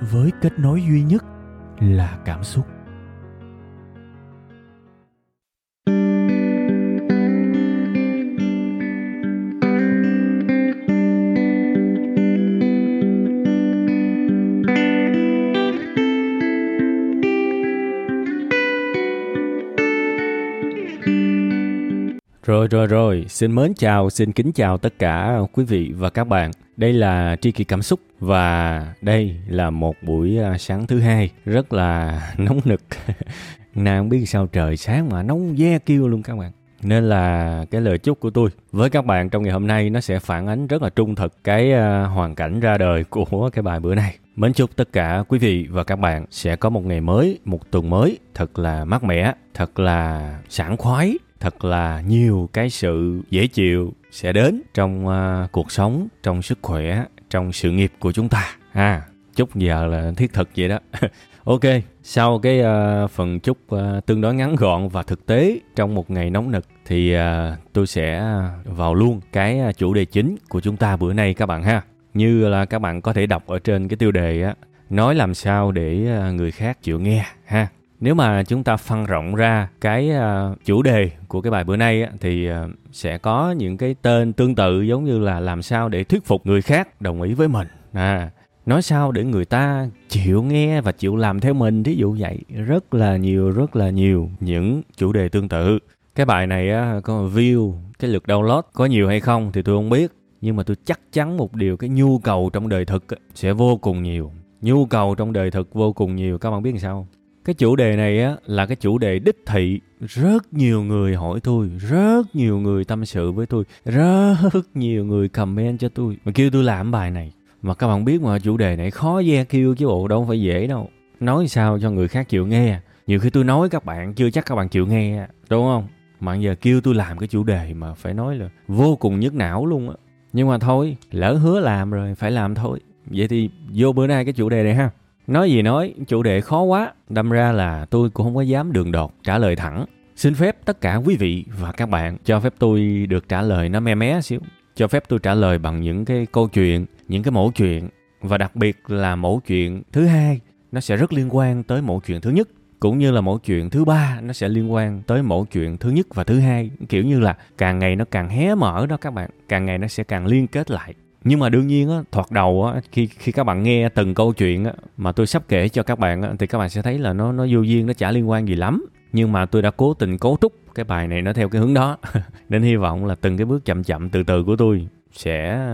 với kết nối duy nhất là cảm xúc Rồi rồi rồi, xin mến chào, xin kính chào tất cả quý vị và các bạn. Đây là Tri kỷ Cảm Xúc và đây là một buổi à, sáng thứ hai rất là nóng nực. Nào không biết sao trời sáng mà nóng ve kêu luôn các bạn. Nên là cái lời chúc của tôi với các bạn trong ngày hôm nay nó sẽ phản ánh rất là trung thực cái à, hoàn cảnh ra đời của cái bài bữa nay. Mến chúc tất cả quý vị và các bạn sẽ có một ngày mới, một tuần mới thật là mát mẻ, thật là sảng khoái thật là nhiều cái sự dễ chịu sẽ đến trong uh, cuộc sống trong sức khỏe trong sự nghiệp của chúng ta. Ha à, chúc giờ là thiết thực vậy đó. Ok sau cái uh, phần chúc uh, tương đối ngắn gọn và thực tế trong một ngày nóng nực thì uh, tôi sẽ vào luôn cái chủ đề chính của chúng ta bữa nay các bạn ha. Như là các bạn có thể đọc ở trên cái tiêu đề á nói làm sao để người khác chịu nghe ha nếu mà chúng ta phân rộng ra cái uh, chủ đề của cái bài bữa nay á, thì uh, sẽ có những cái tên tương tự giống như là làm sao để thuyết phục người khác đồng ý với mình. À nói sao để người ta chịu nghe và chịu làm theo mình thí dụ vậy. Rất là nhiều rất là nhiều những chủ đề tương tự. Cái bài này á, có view cái lượt download có nhiều hay không thì tôi không biết nhưng mà tôi chắc chắn một điều cái nhu cầu trong đời thực sẽ vô cùng nhiều. Nhu cầu trong đời thực vô cùng nhiều. Các bạn biết làm sao cái chủ đề này á, là cái chủ đề đích thị. Rất nhiều người hỏi tôi, rất nhiều người tâm sự với tôi, rất nhiều người comment cho tôi mà kêu tôi làm bài này. Mà các bạn biết mà, chủ đề này khó ve kêu chứ bộ, đâu phải dễ đâu. Nói sao cho người khác chịu nghe? Nhiều khi tôi nói các bạn, chưa chắc các bạn chịu nghe, đúng không? Mà giờ kêu tôi làm cái chủ đề mà phải nói là vô cùng nhức não luôn á. Nhưng mà thôi, lỡ hứa làm rồi, phải làm thôi. Vậy thì vô bữa nay cái chủ đề này ha. Nói gì nói, chủ đề khó quá, đâm ra là tôi cũng không có dám đường đột trả lời thẳng. Xin phép tất cả quý vị và các bạn cho phép tôi được trả lời nó me mé xíu. Cho phép tôi trả lời bằng những cái câu chuyện, những cái mẫu chuyện. Và đặc biệt là mẫu chuyện thứ hai, nó sẽ rất liên quan tới mẫu chuyện thứ nhất. Cũng như là mẫu chuyện thứ ba, nó sẽ liên quan tới mẫu chuyện thứ nhất và thứ hai. Kiểu như là càng ngày nó càng hé mở đó các bạn. Càng ngày nó sẽ càng liên kết lại nhưng mà đương nhiên á, thoạt đầu á, khi khi các bạn nghe từng câu chuyện á, mà tôi sắp kể cho các bạn á, thì các bạn sẽ thấy là nó nó vô duyên, nó chả liên quan gì lắm. Nhưng mà tôi đã cố tình cấu trúc cái bài này nó theo cái hướng đó. Nên hy vọng là từng cái bước chậm chậm từ từ của tôi sẽ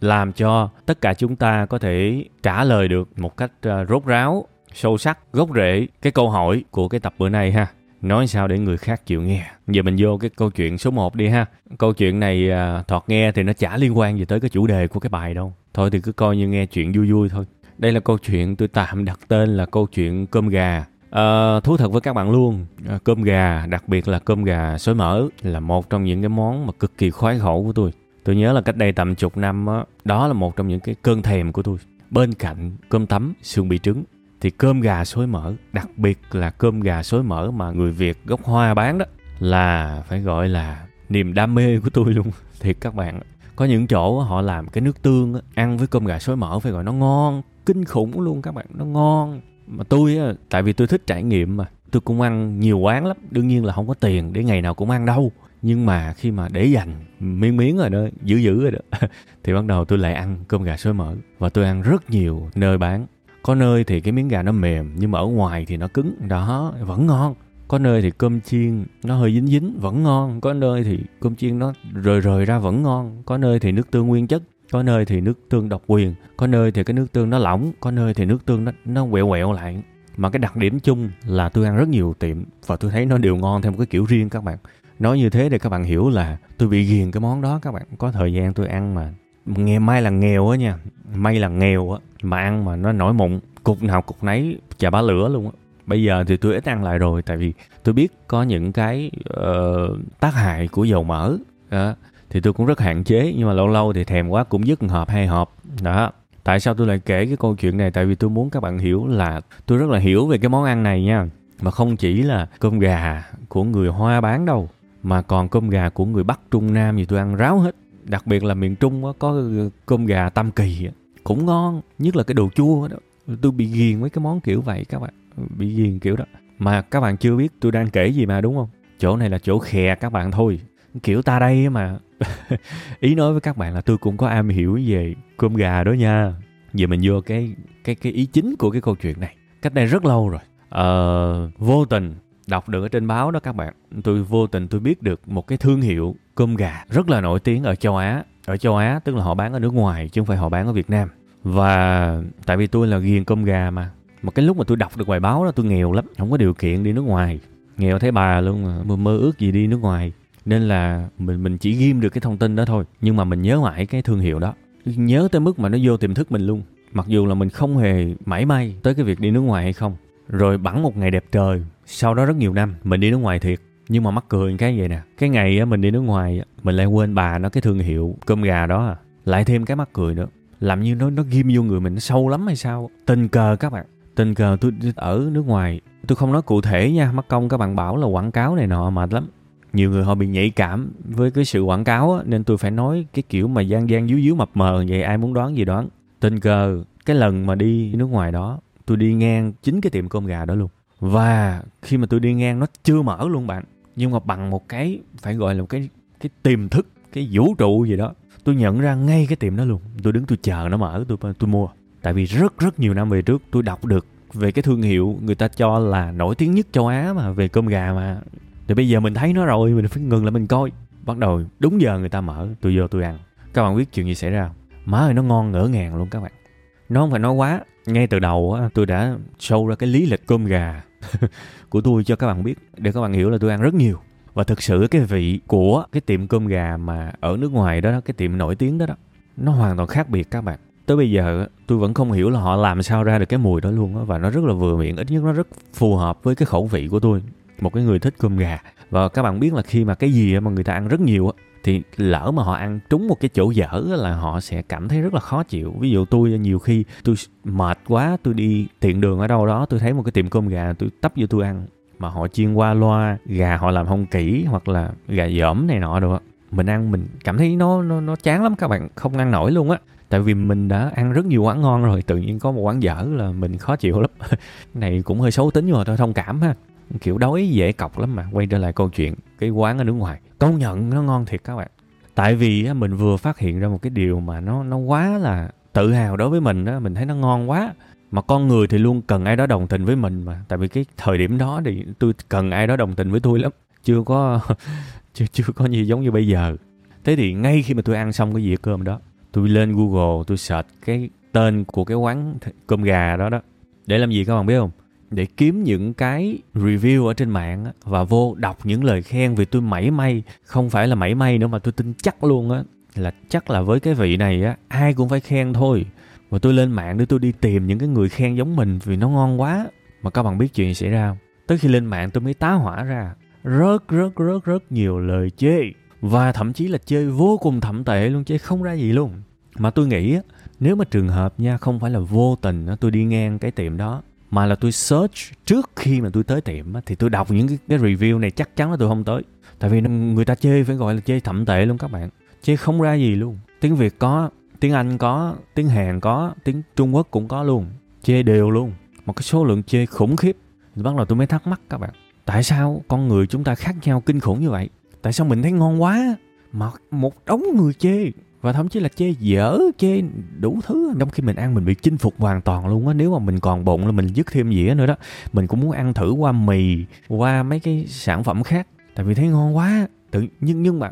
làm cho tất cả chúng ta có thể trả lời được một cách à, rốt ráo, sâu sắc, gốc rễ cái câu hỏi của cái tập bữa nay ha nói sao để người khác chịu nghe? Giờ mình vô cái câu chuyện số 1 đi ha. Câu chuyện này à, thoạt nghe thì nó chả liên quan gì tới cái chủ đề của cái bài đâu. Thôi thì cứ coi như nghe chuyện vui vui thôi. Đây là câu chuyện tôi tạm đặt tên là câu chuyện cơm gà. À, thú thật với các bạn luôn à, cơm gà đặc biệt là cơm gà xối mỡ là một trong những cái món mà cực kỳ khoái khẩu của tôi. Tôi nhớ là cách đây tầm chục năm đó, đó là một trong những cái cơn thèm của tôi. Bên cạnh cơm tấm xương bị trứng thì cơm gà xối mỡ, đặc biệt là cơm gà xối mỡ mà người việt gốc hoa bán đó, là phải gọi là niềm đam mê của tôi luôn. Thiệt các bạn, có những chỗ họ làm cái nước tương ăn với cơm gà xối mỡ phải gọi nó ngon, kinh khủng luôn các bạn, nó ngon. Mà tôi á, tại vì tôi thích trải nghiệm mà, tôi cũng ăn nhiều quán lắm, đương nhiên là không có tiền để ngày nào cũng ăn đâu. Nhưng mà khi mà để dành miếng miếng rồi đó, giữ giữ rồi đó, thì bắt đầu tôi lại ăn cơm gà xối mỡ. Và tôi ăn rất nhiều nơi bán có nơi thì cái miếng gà nó mềm, nhưng mà ở ngoài thì nó cứng. Đó, vẫn ngon. Có nơi thì cơm chiên nó hơi dính dính, vẫn ngon. Có nơi thì cơm chiên nó rời rời ra vẫn ngon. Có nơi thì nước tương nguyên chất. Có nơi thì nước tương độc quyền. Có nơi thì cái nước tương nó lỏng. Có nơi thì nước tương nó nó quẹo quẹo lại. Mà cái đặc điểm chung là tôi ăn rất nhiều tiệm và tôi thấy nó đều ngon theo một cái kiểu riêng các bạn. Nói như thế để các bạn hiểu là tôi bị ghiền cái món đó các bạn. Có thời gian tôi ăn mà ngày mai là nghèo á nha may là nghèo á mà ăn mà nó nổi mụn. Cục nào cục nấy chà bá lửa luôn á. Bây giờ thì tôi ít ăn lại rồi tại vì tôi biết có những cái uh, tác hại của dầu mỡ. Đó. thì tôi cũng rất hạn chế nhưng mà lâu lâu thì thèm quá cũng dứt hộp hai hộp. Đó tại sao tôi lại kể cái câu chuyện này? Tại vì tôi muốn các bạn hiểu là tôi rất là hiểu về cái món ăn này nha. Mà không chỉ là cơm gà của người hoa bán đâu mà còn cơm gà của người bắc trung nam thì tôi ăn ráo hết. Đặc biệt là miền trung có cơm gà tam kỳ cũng ngon nhất là cái đồ chua đó. Tôi bị ghiền với cái món kiểu vậy các bạn. Bị ghiền kiểu đó. Mà các bạn chưa biết tôi đang kể gì mà đúng không? Chỗ này là chỗ khè các bạn thôi. Kiểu ta đây mà. Ý nói với các bạn là tôi cũng có am hiểu về cơm gà đó nha. Giờ mình vô cái cái cái ý chính của cái câu chuyện này. Cách đây rất lâu rồi. Ờ, vô tình. Đọc được ở trên báo đó các bạn. Tôi vô tình tôi biết được một cái thương hiệu cơm gà rất là nổi tiếng ở châu á ở châu á, tức là họ bán ở nước ngoài chứ không phải họ bán ở việt nam. Và tại vì tôi là ghiền cơm gà mà mà cái lúc mà tôi đọc được bài báo đó tôi nghèo lắm, không có điều kiện đi nước ngoài. Nghèo thấy bà luôn mà mơ ước gì đi nước ngoài. Nên là mình mình chỉ ghim được cái thông tin đó thôi. Nhưng mà mình nhớ mãi cái thương hiệu đó. Nhớ tới mức mà nó vô tiềm thức mình luôn. Mặc dù là mình không hề mãi may tới cái việc đi nước ngoài hay không. Rồi bẵng một ngày đẹp trời, sau đó rất nhiều năm, mình đi nước ngoài thiệt nhưng mà mắc cười cái vậy nè. Cái ngày mình đi nước ngoài mình lại quên bà nó cái thương hiệu cơm gà đó à. Lại thêm cái mắc cười nữa. Làm như nó nó ghim vô người mình nó sâu lắm hay sao? Tình cờ các bạn. Tình cờ tôi ở nước ngoài tôi không nói cụ thể nha. Mắc công các bạn bảo là quảng cáo này nọ mệt lắm. Nhiều người họ bị nhạy cảm với cái sự quảng cáo á, nên tôi phải nói cái kiểu mà gian gian díu díu mập mờ vậy ai muốn đoán gì đoán. Tình cờ cái lần mà đi nước ngoài đó tôi đi ngang chính cái tiệm cơm gà đó luôn. Và khi mà tôi đi ngang nó chưa mở luôn bạn nhưng mà bằng một cái, phải gọi là một cái cái tiềm thức, cái vũ trụ gì đó, tôi nhận ra ngay cái tiệm đó luôn. Tôi đứng, tôi chờ nó mở, tôi tôi mua. Tại vì rất rất nhiều năm về trước, tôi đọc được về cái thương hiệu người ta cho là nổi tiếng nhất châu Á mà, về cơm gà mà. Thì bây giờ mình thấy nó rồi, mình phải ngừng lại mình coi. Bắt đầu, đúng giờ người ta mở, tôi vô tôi ăn. Các bạn biết chuyện gì xảy ra má ơi, nó ngon ngỡ ngàng luôn các bạn. Nó không phải nói quá. Ngay từ đầu á, tôi đã show ra cái lý lịch cơm gà. của tôi cho các bạn biết, để các bạn hiểu là tôi ăn rất nhiều. Và thực sự cái vị của cái tiệm cơm gà mà ở nước ngoài đó cái tiệm nổi tiếng đó đó, nó hoàn toàn khác biệt các bạn. Tới bây giờ tôi vẫn không hiểu là họ làm sao ra được cái mùi đó luôn á, và nó rất là vừa miệng, ít nhất nó rất phù hợp với cái khẩu vị của tôi, một cái người thích cơm gà. Và các bạn biết là khi mà cái gì mà người ta ăn rất nhiều á thì lỡ mà họ ăn trúng một cái chỗ dở là họ sẽ cảm thấy rất là khó chịu. Ví dụ tôi nhiều khi tôi mệt quá, tôi đi tiện đường ở đâu đó, tôi thấy một cái tiệm cơm gà, tôi tấp vô tôi ăn. Mà họ chiên qua loa, gà họ làm không kỹ hoặc là gà dởm này nọ được mình ăn mình cảm thấy nó nó nó chán lắm các bạn, không ăn nổi luôn á. Tại vì mình đã ăn rất nhiều quán ngon rồi, tự nhiên có một quán dở là mình khó chịu lắm. Này cũng hơi xấu tính nhưng mà tôi thông cảm ha kiểu đói dễ cọc lắm mà, quay trở lại câu chuyện cái quán ở nước ngoài. Công nhận nó ngon thiệt các bạn. Tại vì mình vừa phát hiện ra một cái điều mà nó nó quá là tự hào đối với mình đó, mình thấy nó ngon quá. Mà con người thì luôn cần ai đó đồng tình với mình mà. Tại vì cái thời điểm đó thì tôi cần ai đó đồng tình với tôi lắm. Chưa có, chưa chưa có gì giống như bây giờ. Thế thì ngay khi mà tôi ăn xong cái dĩa cơm đó, tôi lên google, tôi search cái tên của cái quán cơm gà đó đó. Để làm gì các bạn biết không? Để kiếm những cái review ở trên mạng và vô đọc những lời khen vì tôi mảy may, không phải là mảy may nữa mà tôi tin chắc luôn á, là chắc là với cái vị này á, ai cũng phải khen thôi. Và tôi lên mạng để tôi đi tìm những cái người khen giống mình vì nó ngon quá. Mà các bạn biết chuyện xảy ra không? Tới khi lên mạng tôi mới tá hỏa ra rất rất rất rất nhiều lời chê. Và thậm chí là chơi vô cùng thậm tệ luôn chứ không ra gì luôn. Mà tôi nghĩ nếu mà trường hợp nha, không phải là vô tình tôi đi ngang cái tiệm đó mà là tôi search trước khi mà tôi tới tiệm thì tôi đọc những cái, cái review này chắc chắn là tôi không tới. Tại vì người ta chê phải gọi là chê thậm tệ luôn các bạn. Chê không ra gì luôn. Tiếng việt có tiếng anh có tiếng hàn có tiếng trung quốc cũng có luôn. Chê đều luôn. Một cái số lượng chê khủng khiếp. Bắt đầu tôi mới thắc mắc các bạn tại sao con người chúng ta khác nhau kinh khủng như vậy? Tại sao mình thấy ngon quá? Mà một đống người chê và thậm chí là chê dở chê đủ thứ. Trong khi mình ăn mình bị chinh phục hoàn toàn luôn á. Nếu mà mình còn bụng là mình dứt thêm dĩa nữa đó. Mình cũng muốn ăn thử qua mì qua mấy cái sản phẩm khác. Tại vì thấy ngon quá. Tự nhưng nhưng mà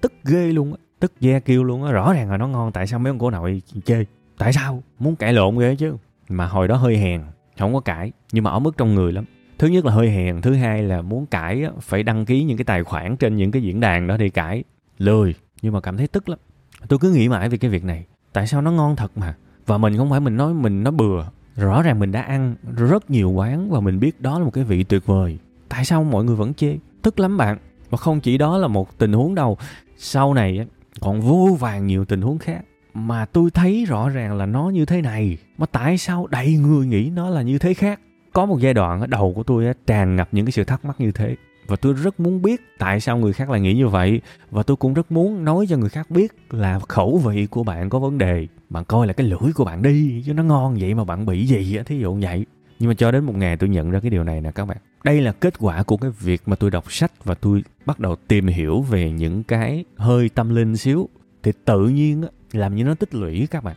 tức ghê luôn á. Tức da kêu luôn á. Rõ ràng là nó ngon. Tại sao mấy ông cô nội chê? Tại sao? Muốn cãi lộn ghê chứ. Mà hồi đó hơi hèn không có cãi. Nhưng mà ở mức trong người lắm. Thứ nhất là hơi hèn thứ hai là muốn cãi á, phải đăng ký những cái tài khoản trên những cái diễn đàn đó để cãi. Lười nhưng mà cảm thấy tức lắm tôi cứ nghĩ mãi về cái việc này. Tại sao nó ngon thật mà? Và mình không phải mình nói mình nó bừa. Rõ ràng mình đã ăn rất nhiều quán và mình biết đó là một cái vị tuyệt vời. Tại sao mọi người vẫn chê? Tức lắm bạn. Và không chỉ đó là một tình huống đâu. Sau này còn vô vàng nhiều tình huống khác. Mà tôi thấy rõ ràng là nó như thế này. Mà tại sao đầy người nghĩ nó là như thế khác? Có một giai đoạn ở đầu của tôi tràn ngập những cái sự thắc mắc như thế và tôi rất muốn biết tại sao người khác lại nghĩ như vậy. Và tôi cũng rất muốn nói cho người khác biết là khẩu vị của bạn có vấn đề. Bạn coi là cái lưỡi của bạn đi chứ nó ngon vậy mà bạn bị gì á thí dụ vậy. Nhưng mà cho đến một ngày tôi nhận ra cái điều này nè các bạn. Đây là kết quả của cái việc mà tôi đọc sách và tôi bắt đầu tìm hiểu về những cái hơi tâm linh xíu. Thì tự nhiên á, làm như nó tích lũy các bạn.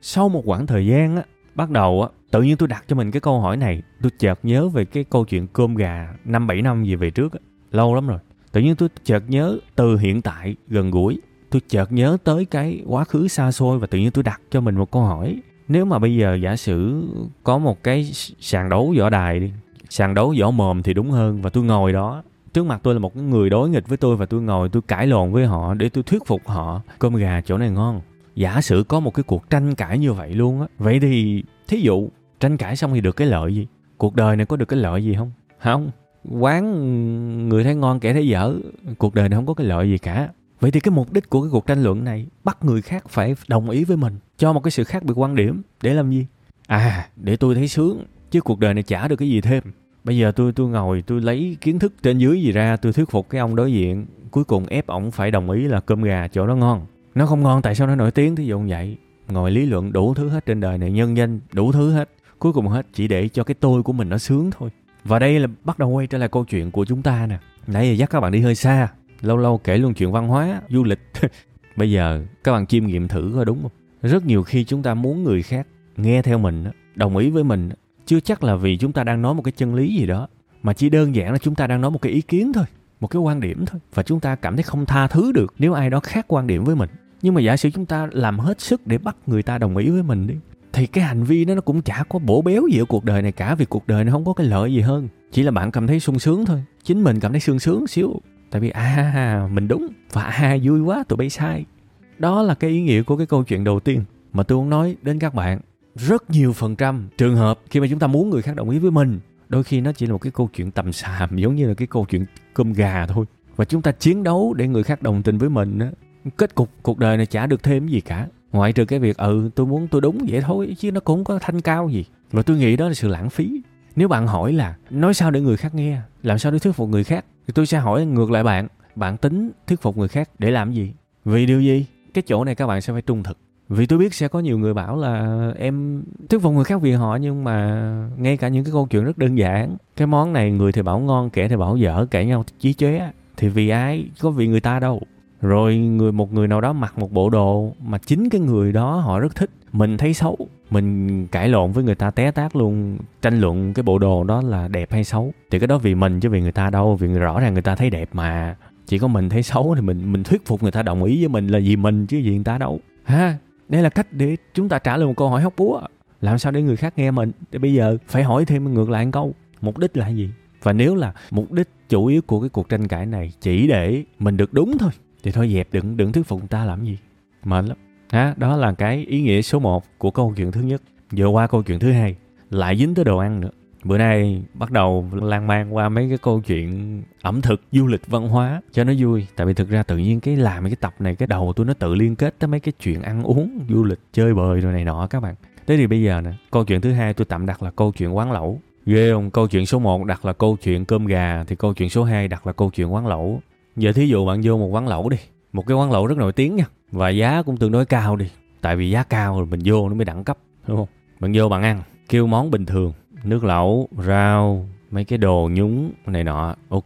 Sau một khoảng thời gian á bắt đầu á, tự nhiên tôi đặt cho mình cái câu hỏi này, tôi chợt nhớ về cái câu chuyện cơm gà năm bảy năm gì về trước á, lâu lắm rồi. Tự nhiên tôi chợt nhớ từ hiện tại gần gũi, tôi chợt nhớ tới cái quá khứ xa xôi và tự nhiên tôi đặt cho mình một câu hỏi. Nếu mà bây giờ giả sử có một cái sàn đấu võ đài đi, sàn đấu võ mồm thì đúng hơn và tôi ngồi đó. Trước mặt tôi là một người đối nghịch với tôi và tôi ngồi tôi cãi lộn với họ để tôi thuyết phục họ, cơm gà chỗ này ngon giả sử có một cái cuộc tranh cãi như vậy luôn á, vậy thì thí dụ tranh cãi xong thì được cái lợi gì? Cuộc đời này có được cái lợi gì không? Không. Quán người thấy ngon, kẻ thấy dở, cuộc đời này không có cái lợi gì cả. Vậy thì cái mục đích của cái cuộc tranh luận này, bắt người khác phải đồng ý với mình, cho một cái sự khác biệt quan điểm, để làm gì? À để tôi thấy sướng, chứ cuộc đời này chả được cái gì thêm. Bây giờ tôi tôi ngồi, tôi lấy kiến thức trên dưới gì ra, tôi thuyết phục cái ông đối diện, cuối cùng ép ổng phải đồng ý là cơm gà chỗ đó ngon nó không ngon, tại sao nó nổi tiếng? Thí dụ như vậy. Ngồi lý luận đủ thứ hết trên đời này, nhân danh đủ thứ hết. Cuối cùng hết, chỉ để cho cái tôi của mình nó sướng thôi. Và đây là bắt đầu quay trở lại câu chuyện của chúng ta nè. Nãy giờ dắt các bạn đi hơi xa. Lâu lâu kể luôn chuyện văn hóa, du lịch. Bây giờ các bạn chiêm nghiệm thử coi đúng không? Rất nhiều khi chúng ta muốn người khác nghe theo mình đồng ý với mình chưa chắc là vì chúng ta đang nói một cái chân lý gì đó, mà chỉ đơn giản là chúng ta đang nói một cái ý kiến thôi, một cái quan điểm thôi. Và chúng ta cảm thấy không tha thứ được nếu ai đó khác quan điểm với mình nhưng mà giả sử chúng ta làm hết sức để bắt người ta đồng ý với mình đi, thì cái hành vi đó nó cũng chả có bổ béo gì ở cuộc đời này cả, vì cuộc đời nó không có cái lợi gì hơn. Chỉ là bạn cảm thấy sung sướng thôi. Chính mình cảm thấy sung sướng xíu. Tại vì à mình đúng và à vui quá, tụi bay sai. Đó là cái ý nghĩa của cái câu chuyện đầu tiên mà tôi muốn nói đến các bạn. Rất nhiều phần trăm trường hợp khi mà chúng ta muốn người khác đồng ý với mình, đôi khi nó chỉ là một cái câu chuyện tầm xàm, giống như là cái câu chuyện cơm gà thôi. Và chúng ta chiến đấu để người khác đồng tình với mình á kết cục, cuộc đời này chả được thêm gì cả. Ngoại trừ cái việc ừ tôi muốn tôi đúng vậy thôi, chứ nó cũng có thanh cao gì. Và tôi nghĩ đó là sự lãng phí. Nếu bạn hỏi là, nói sao để người khác nghe? Làm sao để thuyết phục người khác? Thì tôi sẽ hỏi ngược lại bạn. Bạn tính thuyết phục người khác để làm gì? Vì điều gì? Cái chỗ này các bạn sẽ phải trung thực. Vì tôi biết sẽ có nhiều người bảo là, em thuyết phục người khác vì họ, nhưng mà ngay cả những cái câu chuyện rất đơn giản. Cái món này người thì bảo ngon, kẻ thì bảo dở kể nhau chí chế thì vì ai? Có vì người ta đâu rồi người, một người nào đó mặc một bộ đồ mà chính cái người đó họ rất thích, mình thấy xấu, mình cãi lộn với người ta té tát luôn. Tranh luận cái bộ đồ đó là đẹp hay xấu thì cái đó vì mình chứ vì người ta đâu, vì rõ ràng người ta thấy đẹp mà. Chỉ có mình thấy xấu thì mình mình thuyết phục người ta đồng ý với mình là vì mình chứ vì người ta đâu. Ha, đây là cách để chúng ta trả lời một câu hỏi hóc búa. Làm sao để người khác nghe mình? Để bây giờ phải hỏi thêm ngược lại một câu. Mục đích là gì? Và nếu là mục đích chủ yếu của cái cuộc tranh cãi này chỉ để mình được đúng thôi thì thôi dẹp, đừng đừng thuyết phục người ta làm gì. Mệt lắm. Ha đó là cái ý nghĩa số 1 của câu chuyện thứ nhất. Vừa qua câu chuyện thứ hai, lại dính tới đồ ăn nữa. Bữa nay bắt đầu lan man qua mấy cái câu chuyện ẩm thực, du lịch, văn hóa cho nó vui. Tại vì thực ra tự nhiên cái làm cái tập này, cái đầu tôi nó tự liên kết tới mấy cái chuyện ăn uống, du lịch, chơi bời rồi này nọ các bạn. Thế thì bây giờ nè, câu chuyện thứ hai tôi tạm đặt là câu chuyện quán lẩu. Ghê không? Câu chuyện số 1 đặt là câu chuyện cơm gà, thì câu chuyện số 2 đặt là câu chuyện quán lẩu giờ thí dụ bạn vô một quán lẩu đi. Một cái quán lẩu rất nổi tiếng nha. Và giá cũng tương đối cao đi. Tại vì giá cao rồi mình vô nó mới đẳng cấp, đúng không? Bạn vô bạn ăn. Kêu món bình thường. Nước lẩu, rau, mấy cái đồ nhúng này nọ. Ok.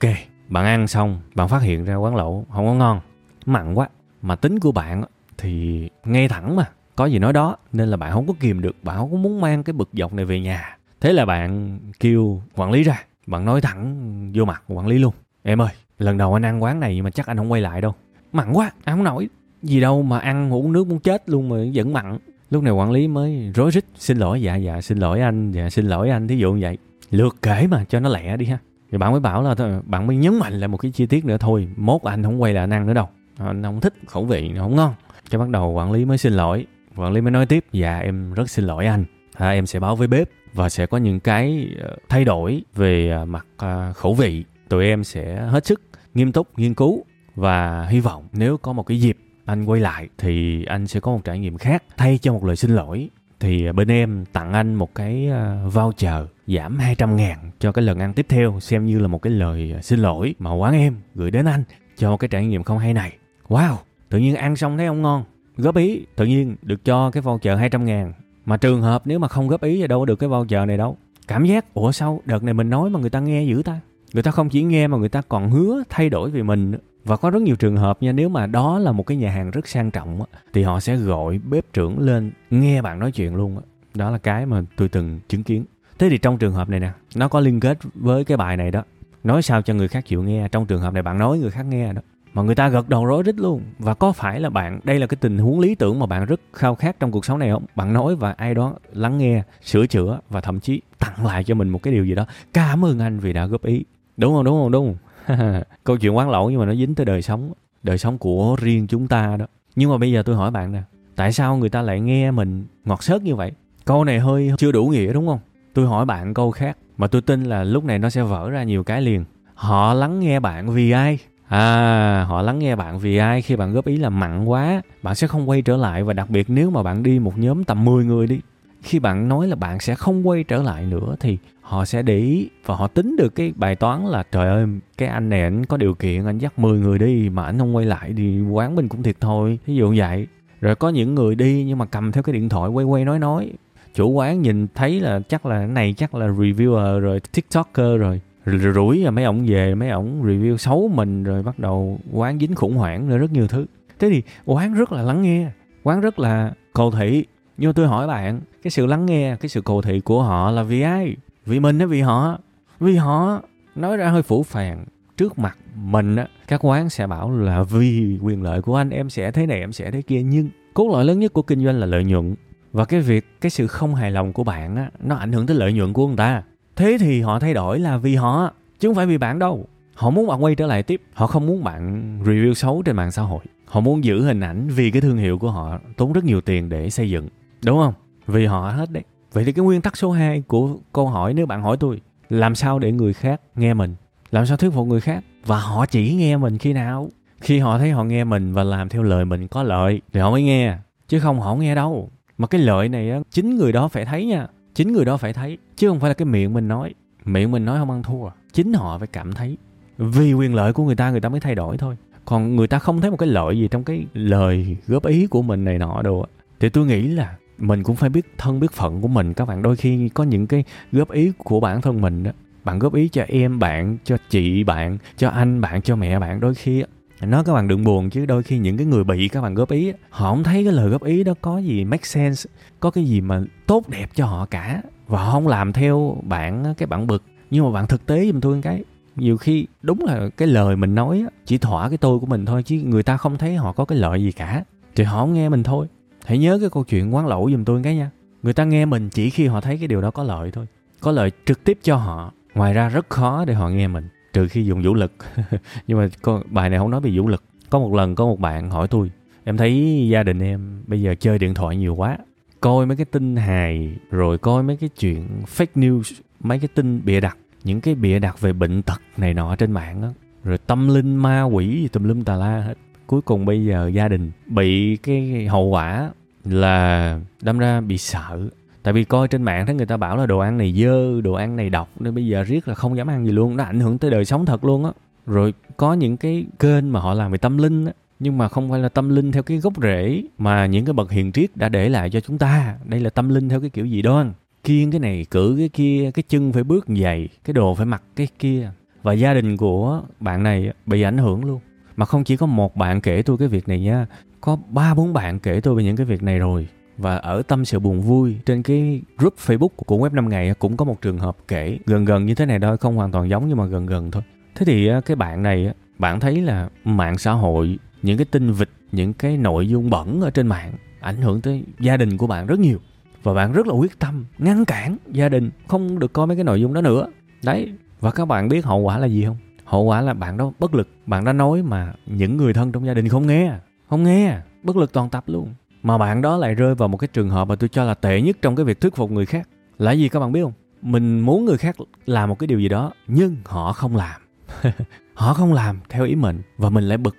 Bạn ăn xong, bạn phát hiện ra quán lẩu không có ngon. Mặn quá. Mà tính của bạn thì nghe thẳng mà. Có gì nói đó. Nên là bạn không có kìm được. Bạn không có muốn mang cái bực dọc này về nhà. Thế là bạn kêu quản lý ra. Bạn nói thẳng vô mặt quản lý luôn. Em ơi lần đầu anh ăn quán này mà chắc anh không quay lại đâu. Mặn quá ăn không nổi. Gì đâu mà ăn uống nước muốn chết luôn mà vẫn mặn. Lúc này quản lý mới rối rít xin lỗi dạ dạ xin lỗi anh dạ xin lỗi anh. Thí dụ như vậy. Lượt kể mà cho nó lẹ đi ha. Thì bạn mới bảo là bạn mới nhấn mạnh lại một cái chi tiết nữa thôi. Mốt anh không quay lại anh ăn nữa đâu. Anh không thích khẩu vị nó không ngon. Cái bắt đầu quản lý mới xin lỗi. Quản lý mới nói tiếp dạ em rất xin lỗi anh. À, em sẽ báo với bếp và sẽ có những cái ờ, thay đổi về à, mặt à, khẩu vị tụi em sẽ hết sức nghiêm túc nghiên cứu và hy vọng nếu có một cái dịp anh quay lại thì anh sẽ có một trải nghiệm khác thay cho một lời xin lỗi thì à, bên em tặng anh một cái à, voucher giảm 200 ngàn cho cái lần ăn tiếp theo xem như là một cái lời à, xin lỗi mà quán em gửi đến anh cho cái trải nghiệm không hay này. Wow, tự nhiên ăn xong thấy ông ngon. Góp ý, tự nhiên được cho cái voucher 200 ngàn. Mà trường hợp nếu mà không góp ý thì đâu có được cái voucher này đâu. Cảm giác, ủa sao đợt này mình nói mà người ta nghe dữ ta? Người ta không chỉ nghe mà người ta còn hứa thay đổi vì mình. Và có rất nhiều trường hợp nha, nếu mà đó là một cái nhà hàng rất sang trọng thì họ sẽ gọi bếp trưởng lên nghe bạn nói chuyện luôn. Đó là cái mà tôi từng chứng kiến. Thế thì trong trường hợp này nè, nó có liên kết với cái bài này đó. Nói sao cho người khác chịu nghe, trong trường hợp này bạn nói người khác nghe đó. Mà người ta gật đầu rối rít luôn. Và có phải là bạn, đây là cái tình huống lý tưởng mà bạn rất khao khát trong cuộc sống này không? Bạn nói và ai đó lắng nghe, sửa chữa và thậm chí tặng lại cho mình một cái điều gì đó. Cảm ơn anh vì đã góp ý. Đúng không, đúng không, đúng không? câu chuyện quán lẩu nhưng mà nó dính tới đời sống đời sống của riêng chúng ta đó. Nhưng mà bây giờ tôi hỏi bạn nè tại sao người ta lại nghe mình ngọt xớt như vậy? Câu này hơi chưa đủ nghĩa đúng không? Tôi hỏi bạn câu khác mà tôi tin là lúc này nó sẽ vỡ ra nhiều cái liền. Họ lắng nghe bạn vì ai? À, họ lắng nghe bạn vì ai khi bạn góp ý là mặn quá, bạn sẽ không quay trở lại và đặc biệt nếu mà bạn đi một nhóm tầm 10 người đi, khi bạn nói là bạn sẽ không quay trở lại nữa thì họ sẽ để ý và họ tính được cái bài toán là, trời ơi, cái anh này anh có điều kiện, anh dắt 10 người đi mà anh không quay lại thì quán mình cũng thiệt thôi. Ví dụ vậy. Rồi có những người đi nhưng mà cầm theo cái điện thoại quay quay nói nói. Chủ quán nhìn thấy là chắc là cái này chắc là reviewer rồi, tiktoker rồi. Rồi rủi là mấy ổng về, mấy ổng review xấu mình rồi bắt đầu quán dính khủng hoảng rồi rất nhiều thứ. Thế thì quán rất là lắng nghe, quán rất là cầu thị. Nhưng tôi hỏi bạn, cái sự lắng nghe, cái sự cầu thị của họ là vì ai? Vì mình á, vì họ vì họ nói ra hơi phủ phàng. Trước mặt mình á, các quán sẽ bảo là vì quyền lợi của anh, em sẽ thế này, em sẽ thế kia. Nhưng cốt lõi lớn nhất của kinh doanh là lợi nhuận. Và cái việc, cái sự không hài lòng của bạn á, nó ảnh hưởng tới lợi nhuận của người ta. Thế thì họ thay đổi là vì họ, chứ không phải vì bạn đâu. Họ muốn bạn quay trở lại tiếp. Họ không muốn bạn review xấu trên mạng xã hội. Họ muốn giữ hình ảnh vì cái thương hiệu của họ tốn rất nhiều tiền để xây dựng. Đúng không? Vì họ hết đấy. Vậy thì cái nguyên tắc số 2 của câu hỏi nếu bạn hỏi tôi, làm sao để người khác nghe mình? Làm sao thuyết phục người khác? Và họ chỉ nghe mình khi nào? Khi họ thấy họ nghe mình và làm theo lời mình có lợi thì họ mới nghe, chứ không họ không nghe đâu. Mà cái lợi này á, chính người đó phải thấy nha. Chính người đó phải thấy, chứ không phải là cái miệng mình nói. Miệng mình nói không ăn thua. Chính họ phải cảm thấy. Vì quyền lợi của người ta người ta mới thay đổi thôi. Còn người ta không thấy một cái lợi gì trong cái lời góp ý của mình này nọ đồ thì tôi nghĩ là mình cũng phải biết thân biết phận của mình. Các bạn đôi khi có những cái góp ý của bản thân mình đó bạn góp ý cho em bạn, cho chị bạn, cho anh bạn, cho mẹ bạn, đôi khi nói các bạn đừng buồn chứ đôi khi những cái người bị các bạn góp ý họ không thấy cái lời góp ý đó có gì make sense, có cái gì mà tốt đẹp cho họ cả. Và họ không làm theo bạn cái bạn bực. Nhưng mà bạn thực tế giùm tôi cái, nhiều khi đúng là cái lời mình nói chỉ thỏa cái tôi của mình thôi chứ người ta không thấy họ có cái lợi gì cả. Thì họ không nghe mình thôi hãy nhớ cái câu chuyện quán lẩu giùm tôi cái nha. Người ta nghe mình chỉ khi họ thấy cái điều đó có lợi thôi. Có lợi trực tiếp cho họ. Ngoài ra rất khó để họ nghe mình, trừ khi dùng vũ lực. Nhưng mà con bài này không nói về vũ lực. Có một lần có một bạn hỏi tôi, em thấy gia đình em bây giờ chơi điện thoại nhiều quá, coi mấy cái tin hài, rồi coi mấy cái chuyện fake news, mấy cái tin bịa đặt, những cái bịa đặt về bệnh tật này nọ trên mạng á, rồi tâm linh ma quỷ tùm lum tà la hết cuối cùng bây giờ gia đình bị cái hậu quả là đâm ra bị sợ. Tại vì coi trên mạng thấy người ta bảo là đồ ăn này dơ, đồ ăn này độc, nên bây giờ riết là không dám ăn gì luôn, nó ảnh hưởng tới đời sống thật luôn á. Rồi có những cái kênh mà họ làm về tâm linh á, nhưng mà không phải là tâm linh theo cái gốc rễ, mà những cái bậc hiền triết đã để lại cho chúng ta. Đây là tâm linh theo cái kiểu gì đoan kiêng cái này, cử cái kia, cái chân phải bước dày, cái đồ phải mặc cái kia. Và gia đình của bạn này bị ảnh hưởng luôn mà không chỉ có một bạn kể tôi cái việc này nha, có ba, bốn bạn kể tôi về những cái việc này rồi. Và ở tâm sự buồn vui, trên cái group Facebook của web 5 ngày cũng có một trường hợp kể gần gần như thế này thôi, không hoàn toàn giống nhưng mà gần gần thôi. Thế thì cái bạn này bạn thấy là mạng xã hội, những cái tin vịt, những cái nội dung bẩn ở trên mạng ảnh hưởng tới gia đình của bạn rất nhiều. Và bạn rất là quyết tâm, ngăn cản gia đình không được coi mấy cái nội dung đó nữa. Đấy, và các bạn biết hậu quả là gì không? Hậu quả là bạn đó bất lực. Bạn đã nói mà những người thân trong gia đình không nghe. Không nghe. Bất lực toàn tập luôn. Mà bạn đó lại rơi vào một cái trường hợp mà tôi cho là tệ nhất trong cái việc thuyết phục người khác. Là gì các bạn biết không? Mình muốn người khác làm một cái điều gì đó, nhưng họ không làm. Họ không làm theo ý mình và mình lại bực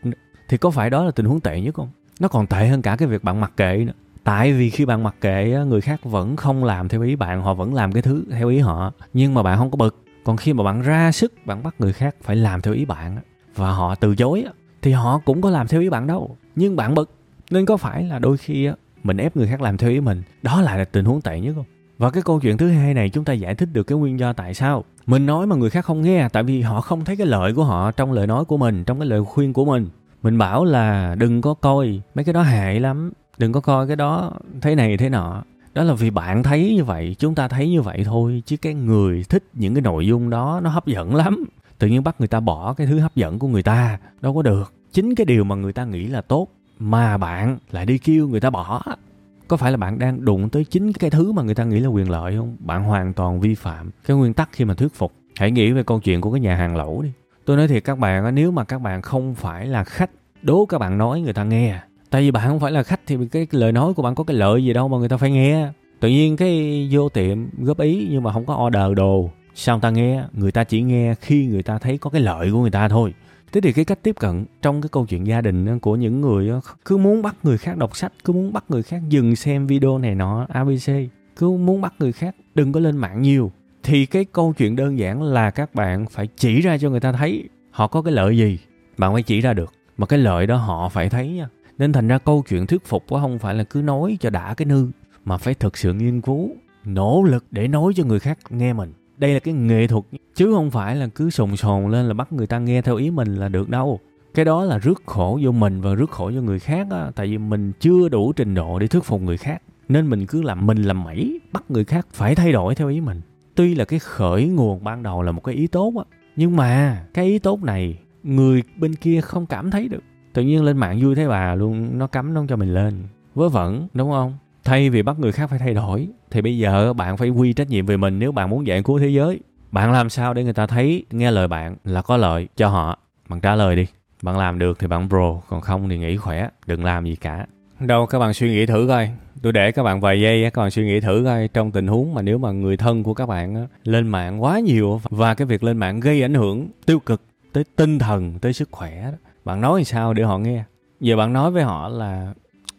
thì có phải đó là tình huống tệ nhất không? Nó còn tệ hơn cả cái việc bạn mặc kệ nữa. Tại vì khi bạn mặc kệ người khác vẫn không làm theo ý bạn, họ vẫn làm cái thứ theo ý họ. Nhưng mà bạn không có bực còn khi mà bạn ra sức, bạn bắt người khác phải làm theo ý bạn và họ từ chối thì họ cũng có làm theo ý bạn đâu. Nhưng bạn bực, nên có phải là đôi khi mình ép người khác làm theo ý mình? Đó lại là tình huống tệ nhất không? Và cái câu chuyện thứ hai này chúng ta giải thích được cái nguyên do tại sao mình nói mà người khác không nghe, tại vì họ không thấy cái lợi của họ trong lời nói của mình, trong cái lời khuyên của mình. Mình bảo là đừng có coi mấy cái đó hại lắm, đừng có coi cái đó thế này thế nọ đó là vì bạn thấy như vậy, chúng ta thấy như vậy thôi, chứ cái người thích những cái nội dung đó, nó hấp dẫn lắm. Tự nhiên bắt người ta bỏ cái thứ hấp dẫn của người ta, đâu có được. Chính cái điều mà người ta nghĩ là tốt, mà bạn lại đi kêu người ta bỏ. Có phải là bạn đang đụng tới chính cái thứ mà người ta nghĩ là quyền lợi không? Bạn hoàn toàn vi phạm cái nguyên tắc khi mà thuyết phục. Hãy nghĩ về câu chuyện của cái nhà hàng lẩu đi. Tôi nói thiệt các bạn nếu mà các bạn không phải là khách, đố các bạn nói người ta nghe tại vì bạn không phải là khách thì cái lời nói của bạn có cái lợi gì đâu mà người ta phải nghe. Tự nhiên cái vô tiệm góp ý nhưng mà không có order đồ. Sao người ta nghe? Người ta chỉ nghe khi người ta thấy có cái lợi của người ta thôi. Thế thì cái cách tiếp cận trong cái câu chuyện gia đình của những người cứ muốn bắt người khác đọc sách, cứ muốn bắt người khác dừng xem video này nọ abc cứ muốn bắt người khác, đừng có lên mạng nhiều. Thì cái câu chuyện đơn giản là các bạn phải chỉ ra cho người ta thấy họ có cái lợi gì. Bạn phải chỉ ra được, mà cái lợi đó họ phải thấy nha nên thành ra câu chuyện thuyết phục quá không phải là cứ nói cho đã cái nư, mà phải thực sự nghiên cứu, nỗ lực để nói cho người khác nghe mình. Đây là cái nghệ thuật, chứ không phải là cứ sồn sồn lên là bắt người ta nghe theo ý mình là được đâu. Cái đó là rước khổ vô mình và rước khổ cho người khác á, tại vì mình chưa đủ trình độ để thuyết phục người khác. Nên mình cứ làm mình làm mẩy, bắt người khác phải thay đổi theo ý mình. Tuy là cái khởi nguồn ban đầu là một cái ý tốt á, nhưng mà cái ý tốt này người bên kia không cảm thấy được tự nhiên lên mạng vui thế bà luôn, nó cấm nó cho mình lên. Vớ vẩn, đúng không? Thay vì bắt người khác phải thay đổi, thì bây giờ bạn phải quy trách nhiệm về mình nếu bạn muốn giải cứu thế giới. Bạn làm sao để người ta thấy, nghe lời bạn là có lợi cho họ? Bạn trả lời đi. Bạn làm được thì bạn pro, còn không thì nghỉ khỏe, đừng làm gì cả. Đâu, các bạn suy nghĩ thử coi. Tôi để các bạn vài giây các bạn suy nghĩ thử coi trong tình huống mà nếu mà người thân của các bạn lên mạng quá nhiều và cái việc lên mạng gây ảnh hưởng tiêu cực tới tinh thần, tới sức khỏe bạn nói sao để họ nghe? Giờ bạn nói với họ là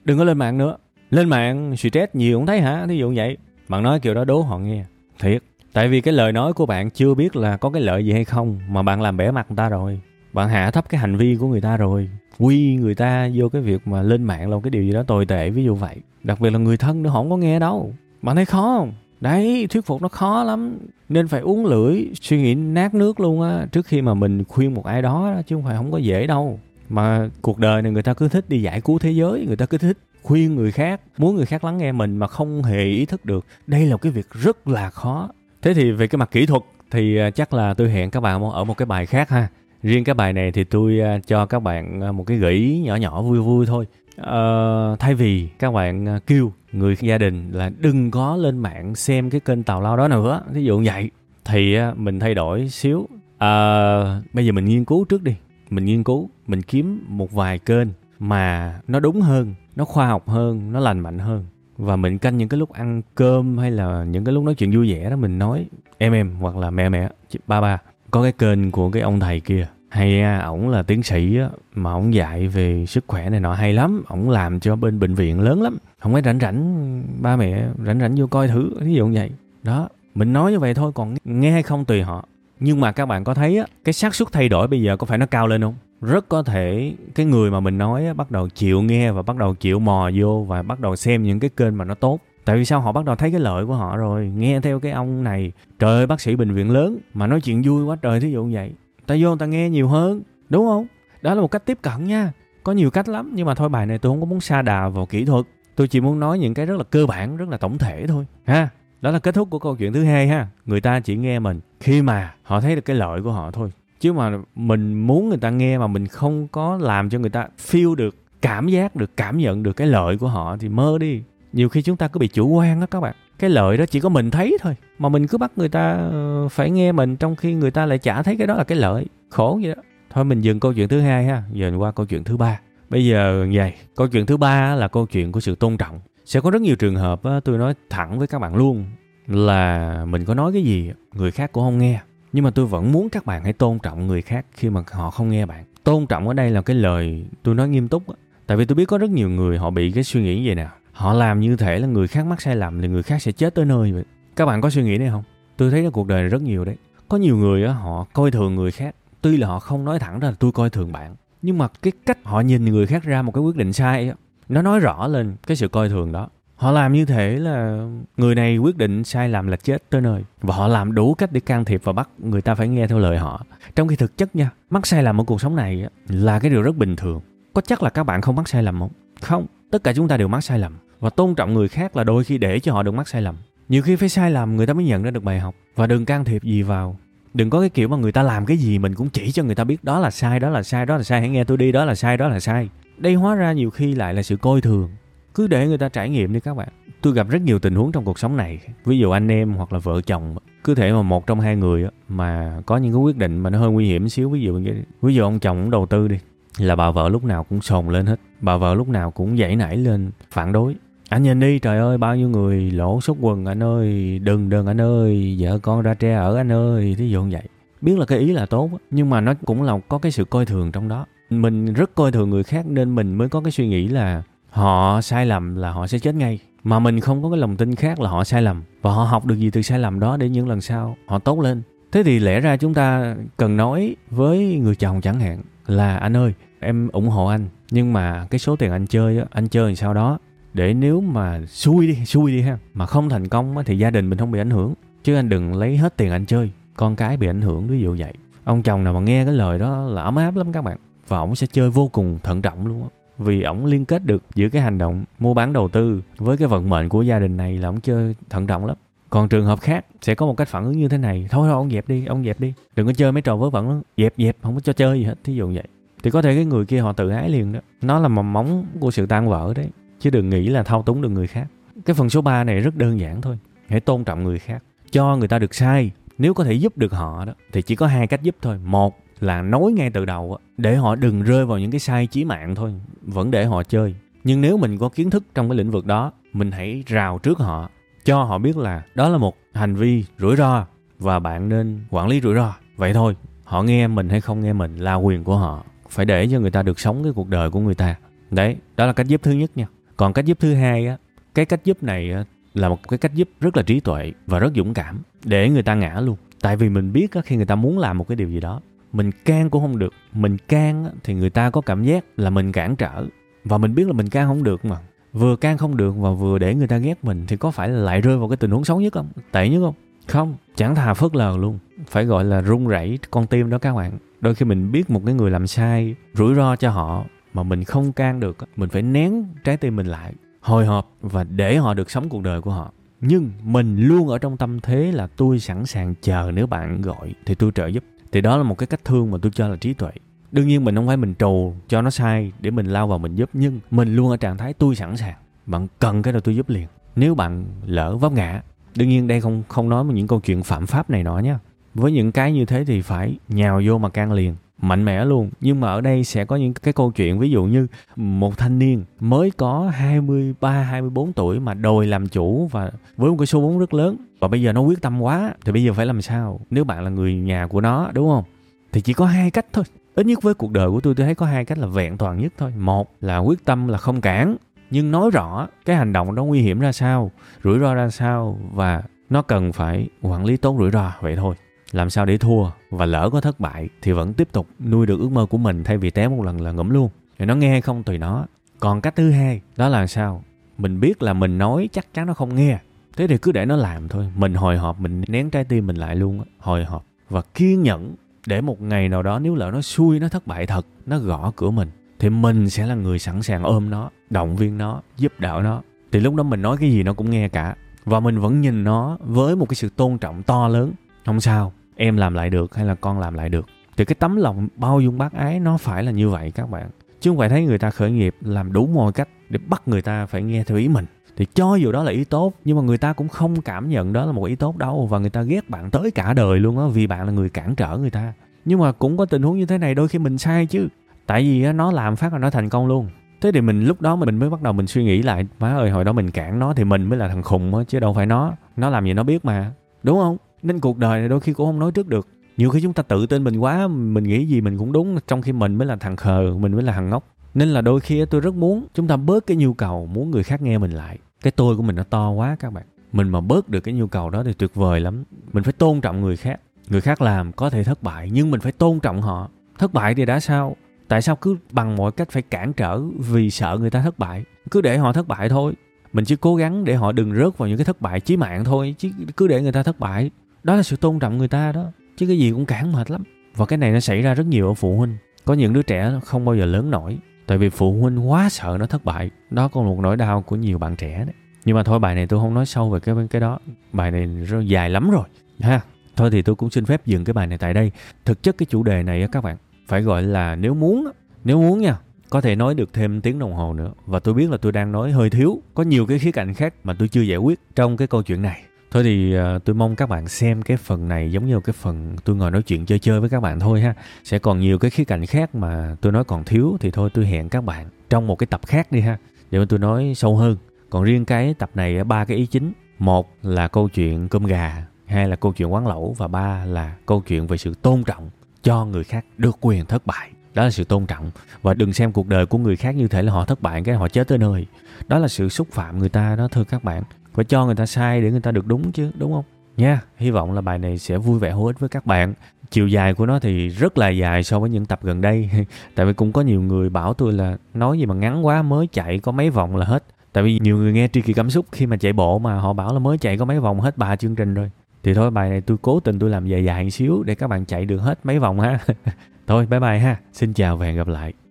đừng có lên mạng nữa. Lên mạng, stress nhiều không thấy hả? Thí dụ vậy. Bạn nói kiểu đó đố họ nghe. Thiệt. Tại vì cái lời nói của bạn chưa biết là có cái lợi gì hay không, mà bạn làm bẻ mặt người ta rồi. Bạn hạ thấp cái hành vi của người ta rồi. Quy người ta vô cái việc mà lên mạng làm cái điều gì đó tồi tệ, ví dụ vậy. Đặc biệt là người thân nữa, họ không có nghe đâu. Bạn thấy khó không? Đấy, thuyết phục nó khó lắm. Nên phải uống lưỡi, suy nghĩ nát nước luôn á, trước khi mà mình khuyên một ai đó chứ không phải không có dễ đâu. Mà cuộc đời này người ta cứ thích đi giải cứu thế giới, người ta cứ thích khuyên người khác, muốn người khác lắng nghe mình mà không hề ý thức được. Đây là cái việc rất là khó. Thế thì về cái mặt kỹ thuật thì à, chắc là tôi hẹn các bạn ở một cái bài khác ha. Riêng cái bài này thì tôi à, cho các bạn à, một cái gợi ý nhỏ nhỏ vui vui thôi uh, thay vì các bạn ờ, kêu người gia đình là đừng có lên mạng xem cái kênh tào lao đó nữa ví dụ vậy thì ờ, mình thay đổi xíu. Uh, bây giờ mình nghiên cứu trước đi. Mình nghiên cứu mình kiếm một vài kênh mà nó đúng hơn nó khoa học hơn nó lành mạnh hơn. Và mình canh những cái lúc ăn cơm hay là những cái lúc nói chuyện vui vẻ đó mình nói em em hoặc là mẹ mẹ ba ba có cái kênh của cái ông thầy kia hay à, ổng là tiến sĩ á mà ổng dạy về sức khỏe này nọ hay lắm. Ổng làm cho bên bệnh viện lớn lắm. Không phải rảnh rảnh ba mẹ rảnh rảnh vô coi thử ví dụ như vậy. Đó mình nói như vậy thôi còn nghe hay không tùy họ. Nhưng mà các bạn có thấy á cái xác suất thay đổi bây giờ có phải nó cao lên không? Rất có thể cái người mà mình nói á, bắt đầu chịu nghe và bắt đầu chịu mò vô và bắt đầu xem những cái kênh mà nó tốt. Tại vì sao? Họ bắt đầu thấy cái lợi của họ rồi. Nghe theo cái ông này trời ơi bác sĩ bệnh viện lớn mà nói chuyện vui quá trời thí dụ như vậy ta vô người ta nghe nhiều hơn, đúng không? Đó là một cách tiếp cận nha. Có nhiều cách lắm, nhưng mà thôi bài này tôi không có muốn xa đà vào kỹ thuật. Tôi chỉ muốn nói những cái rất là cơ bản, rất là tổng thể thôi, ha. Đó là kết thúc của câu chuyện thứ hai ha. Người ta chỉ nghe mình khi mà họ thấy được cái lợi của họ thôi. Chứ mà mình muốn người ta nghe mà mình không có làm cho người ta feel được, cảm giác được, cảm nhận được cái lợi của họ thì mơ đi. Nhiều khi chúng ta cứ bị chủ quan đó các bạn cái lợi đó chỉ có mình thấy thôi, mà mình cứ bắt người ta ờ, phải nghe mình trong khi người ta lại chả thấy cái đó là cái lợi. Khổ vậy đó. Thôi mình dừng câu chuyện thứ hai ha, giờ qua câu chuyện thứ ba. Bây giờ vậy, câu chuyện thứ ba là câu chuyện của sự tôn trọng. Sẽ có rất nhiều trường hợp tôi nói thẳng với các bạn luôn là mình có nói cái gì, người khác cũng không nghe. Nhưng mà tôi vẫn muốn các bạn hãy tôn trọng người khác khi mà họ không nghe bạn. Tôn trọng ở đây là cái lời tôi nói nghiêm túc tại vì tôi biết có rất nhiều người họ bị cái suy nghĩ vậy nè họ làm như thể là người khác mắc sai lầm thì người khác sẽ chết tới nơi vậy. Các bạn có suy nghĩ này không? Tôi thấy cái cuộc đời này rất nhiều đấy. Có nhiều người á, họ coi thường người khác. Tuy là họ không nói thẳng ra là tôi coi thường bạn, nhưng mà cái cách họ nhìn người khác ra một cái quyết định sai á, nó nói rõ lên cái sự coi thường đó. Họ làm như thế là người này quyết định sai lầm là chết tới nơi. Và họ làm đủ cách để can thiệp và bắt người ta phải nghe theo lời họ. Trong khi thực chất nha, mắc sai lầm ở cuộc sống này là cái điều rất bình thường. Có chắc là các bạn không mắc sai lầm không? Không, tất cả chúng ta đều mắc sai lầm và tôn trọng người khác là đôi khi để cho họ đừng mắc sai lầm. Nhiều khi phải sai lầm, người ta mới nhận ra được bài học. Và đừng can thiệp gì vào. Đừng có cái kiểu mà người ta làm cái gì mình cũng chỉ cho người ta biết đó là sai, đó là sai, đó là sai, hãy nghe tôi đi, đó là sai, đó là sai. Đây hóa ra nhiều khi lại là sự coi thường. Cứ để người ta trải nghiệm đi các bạn. Tôi gặp rất nhiều tình huống trong cuộc sống này. Ví dụ anh em hoặc là vợ chồng, cứ thể mà một trong hai người mà có những cái quyết định mà nó hơi nguy hiểm xíu. Ví dụ ví dụ ông chồng cũng đầu tư đi, là bà vợ lúc nào cũng sồn lên hết. Bà vợ lúc nào cũng dãy nảy lên, phản đối anh nhìn đi, trời ơi, bao nhiêu người lỗ sốt quần anh ơi, đừng đừng anh ơi, vợ con ra tre ở anh ơi, thí dụ như vậy. Biết là cái ý là tốt nhưng mà nó cũng là có cái sự coi thường trong đó. Mình rất coi thường người khác nên mình mới có cái suy nghĩ là họ sai lầm là họ sẽ chết ngay. Mà mình không có cái lòng tin khác là họ sai lầm, và họ học được gì từ sai lầm đó để những lần sau họ tốt lên. Thế thì lẽ ra chúng ta cần nói với người chồng chẳng hạn là, anh ơi, em ủng hộ anh, nhưng mà cái số tiền anh chơi á, anh chơi làm sao đó để nếu mà xui đi xui đi ha. Mà không thành công thì gia đình mình không bị ảnh hưởng. Chứ anh đừng lấy hết tiền anh chơi. Con cái bị ảnh hưởng, ví dụ vậy. Ông chồng nào mà nghe cái lời đó là ấm áp lắm các bạn. Và ổng sẽ chơi vô cùng thận trọng luôn á. Vì ổng liên kết được giữa cái hành động mua bán đầu tư với cái vận mệnh của gia đình này là ổng chơi thận trọng lắm. Còn trường hợp khác sẽ có một cách phản ứng như thế này. Thôi thôi, ông dẹp đi, ông dẹp đi. Đừng có chơi mấy trò vớ vẩn lắm. Dẹp dẹp, không có cho chơi gì hết, thí dụ vậy. Thì có thể cái người kia họ tự ái liền đó. Nó là mầm móng của sự tan vỡ đấy chứ đừng nghĩ là thao túng được người khác. Cái phần số 3 này rất đơn giản thôi. Hãy tôn trọng người khác. Cho người ta được sai. Nếu có thể giúp được họ đó, thì chỉ có hai cách giúp thôi. Một là nói ngay từ đầu để họ đừng rơi vào những cái sai chí mạng thôi. Vẫn để họ chơi. Nhưng nếu mình có kiến thức trong cái lĩnh vực đó, mình hãy rào trước họ, cho họ biết là đó là một hành vi rủi ro và bạn nên quản lý rủi ro. Vậy thôi, họ nghe mình hay không nghe mình là quyền của họ. Phải để cho người ta được sống cái cuộc đời của người ta. Đấy, đó là cách giúp thứ nhất nha còn cách giúp thứ hai á cái cách giúp này á, là một cái cách giúp rất là trí tuệ và rất dũng cảm để người ta ngã luôn. Tại vì mình biết á, khi người ta muốn làm một cái điều gì đó mình can cũng không được. Mình can á, thì người ta có cảm giác là mình cản trở. Và mình biết là mình can không được mà. Vừa can không được và vừa để người ta ghét mình thì có phải là lại rơi vào cái tình huống xấu nhất không? Tệ nhất không? Không. Chẳng thà phớt lờ luôn. Phải gọi là run rẩy con tim đó các bạn. Đôi khi mình biết một cái người làm sai rủi ro cho họ mà mình không can được mình phải nén trái tim mình lại, hồi hộp và để họ được sống cuộc đời của họ. Nhưng mình luôn ở trong tâm thế là tôi sẵn sàng chờ nếu bạn gọi thì tôi trợ giúp. Thì đó là một cái cách thương mà tôi cho là trí tuệ. Đương nhiên mình không phải mình trù cho nó sai để mình lao vào mình giúp, nhưng mình luôn ở trạng thái tôi sẵn sàng. Bạn cần cái nào tôi giúp liền. Nếu bạn lỡ vấp ngã, đương nhiên đây không không nói những câu chuyện phạm pháp này nọ nhé với những cái như thế thì phải nhào vô mà can liền mạnh mẽ luôn. Nhưng mà ở đây sẽ có những cái câu chuyện, ví dụ như một thanh niên mới có 23 24 tuổi mà đòi làm chủ và với một cái số vốn rất lớn, và bây giờ nó quyết tâm quá, thì bây giờ phải làm sao? Nếu bạn là người nhà của nó, đúng không? Thì chỉ có hai cách thôi. Ít nhất với cuộc đời của tôi tôi thấy có hai cách là vẹn toàn nhất thôi. Một là quyết tâm là không cản, nhưng nói rõ cái hành động đó nguy hiểm ra sao, rủi ro ra sao, và nó cần phải quản lý tốt rủi ro, vậy thôi làm sao để thua và lỡ có thất bại thì vẫn tiếp tục nuôi được ước mơ của mình thay vì té một lần là ngủm luôn. Thì nó nghe hay không tùy nó. Còn cách thứ hai, đó là sao? Mình biết là mình nói chắc chắn nó không nghe. Thế thì cứ để nó làm thôi. Mình hồi hộp, mình nén trái tim mình lại luôn hồi hộp và kiên nhẫn để một ngày nào đó nếu lỡ nó xui, nó thất bại thật, nó gõ cửa mình, thì mình sẽ là người sẵn sàng ôm nó, động viên nó, giúp đỡ nó. Thì lúc đó mình nói cái gì nó cũng nghe cả. Và mình vẫn nhìn nó với một cái sự tôn trọng to lớn không sao, em làm lại được hay là con làm lại được? Thì cái tấm lòng bao dung bác ái nó phải là như vậy các bạn. Chứ không phải thấy người ta khởi nghiệp làm đủ mọi cách để bắt người ta phải nghe theo ý mình. Thì cho dù đó là ý tốt, nhưng mà người ta cũng không cảm nhận đó là một ý tốt đâu, và người ta ghét bạn tới cả đời luôn á, vì bạn là người cản trở người ta. Nhưng mà cũng có tình huống như thế này đôi khi mình sai chứ. Tại vì nó làm phát là nó thành công luôn. Thế thì mình lúc đó mình mới bắt đầu mình suy nghĩ lại, má ơi, hồi đó mình cản nó thì mình mới là thằng khùng á, chứ đâu phải nó. Nó làm gì nó biết mà. Đúng không? Nên cuộc đời này đôi khi cũng không nói trước được. Nhiều khi chúng ta tự tin mình quá, mình nghĩ gì mình cũng đúng, trong khi mình mới là thằng khờ, mình mới là thằng ngốc. Nên là đôi khi tôi rất muốn chúng ta bớt cái nhu cầu muốn người khác nghe mình lại. Cái tôi của mình nó to quá các bạn. Mình mà bớt được cái nhu cầu đó thì tuyệt vời lắm. Mình phải tôn trọng người khác. Người khác làm có thể thất bại, nhưng mình phải tôn trọng họ. Thất bại thì đã sao? Tại sao cứ bằng mọi cách phải cản trở vì sợ người ta thất bại? Cứ để họ thất bại thôi. Mình chỉ cố gắng để họ đừng rớt vào những cái thất bại chí mạng thôi, chứ cứ để người ta thất bại đó là sự tôn trọng người ta đó, chứ cái gì cũng cản mệt lắm. Và cái này nó xảy ra rất nhiều ở phụ huynh. Có những đứa trẻ không bao giờ lớn nổi, tại vì phụ huynh quá sợ nó thất bại. Đó còn một nỗi đau của nhiều bạn trẻ đấy. Nhưng mà thôi, bài này tôi không nói sâu về cái cái đó. Bài này rất dài lắm rồi, ha. Thôi thì tôi cũng xin phép dừng cái bài này tại đây. Thực chất cái chủ đề này các bạn, phải gọi là nếu muốn nếu muốn nha, có thể nói được thêm tiếng đồng hồ nữa. Và tôi biết là tôi đang nói hơi thiếu, có nhiều cái khía cạnh khác mà tôi chưa giải quyết trong cái câu chuyện này thôi thì uh, tôi mong các bạn xem cái phần này giống như cái phần tôi ngồi nói chuyện chơi chơi với các bạn thôi ha. Sẽ còn nhiều cái khía cạnh khác mà tôi nói còn thiếu thì thôi tôi hẹn các bạn trong một cái tập khác đi ha. Để mà tôi nói sâu hơn. Còn riêng cái tập này à, ba cái ý chính. Một là câu chuyện cơm gà hai là câu chuyện quán lẩu và ba là câu chuyện về sự tôn trọng cho người khác được quyền thất bại. Đó là sự tôn trọng. Và đừng xem cuộc đời của người khác như thể là họ thất bại cái họ chết tới nơi. Đó là sự xúc phạm người ta đó thưa các bạn phải cho người ta sai để người ta được đúng chứ, đúng không? Nha, hy vọng là bài này sẽ vui vẻ hữu ích với các bạn. Chiều dài của nó thì rất là dài so với những tập gần đây. Tại vì cũng có nhiều người bảo tôi là nói gì mà ngắn quá, mới chạy có mấy vòng là hết. Tại vì nhiều người nghe tri kỳ cảm xúc khi mà chạy bộ mà họ bảo là mới chạy có mấy vòng hết ba chương trình rồi. Thì thôi, bài này tôi cố tình tôi làm dài dài một xíu để các bạn chạy được hết mấy vòng ha. Thôi, bye bye ha. Xin chào và hẹn gặp lại.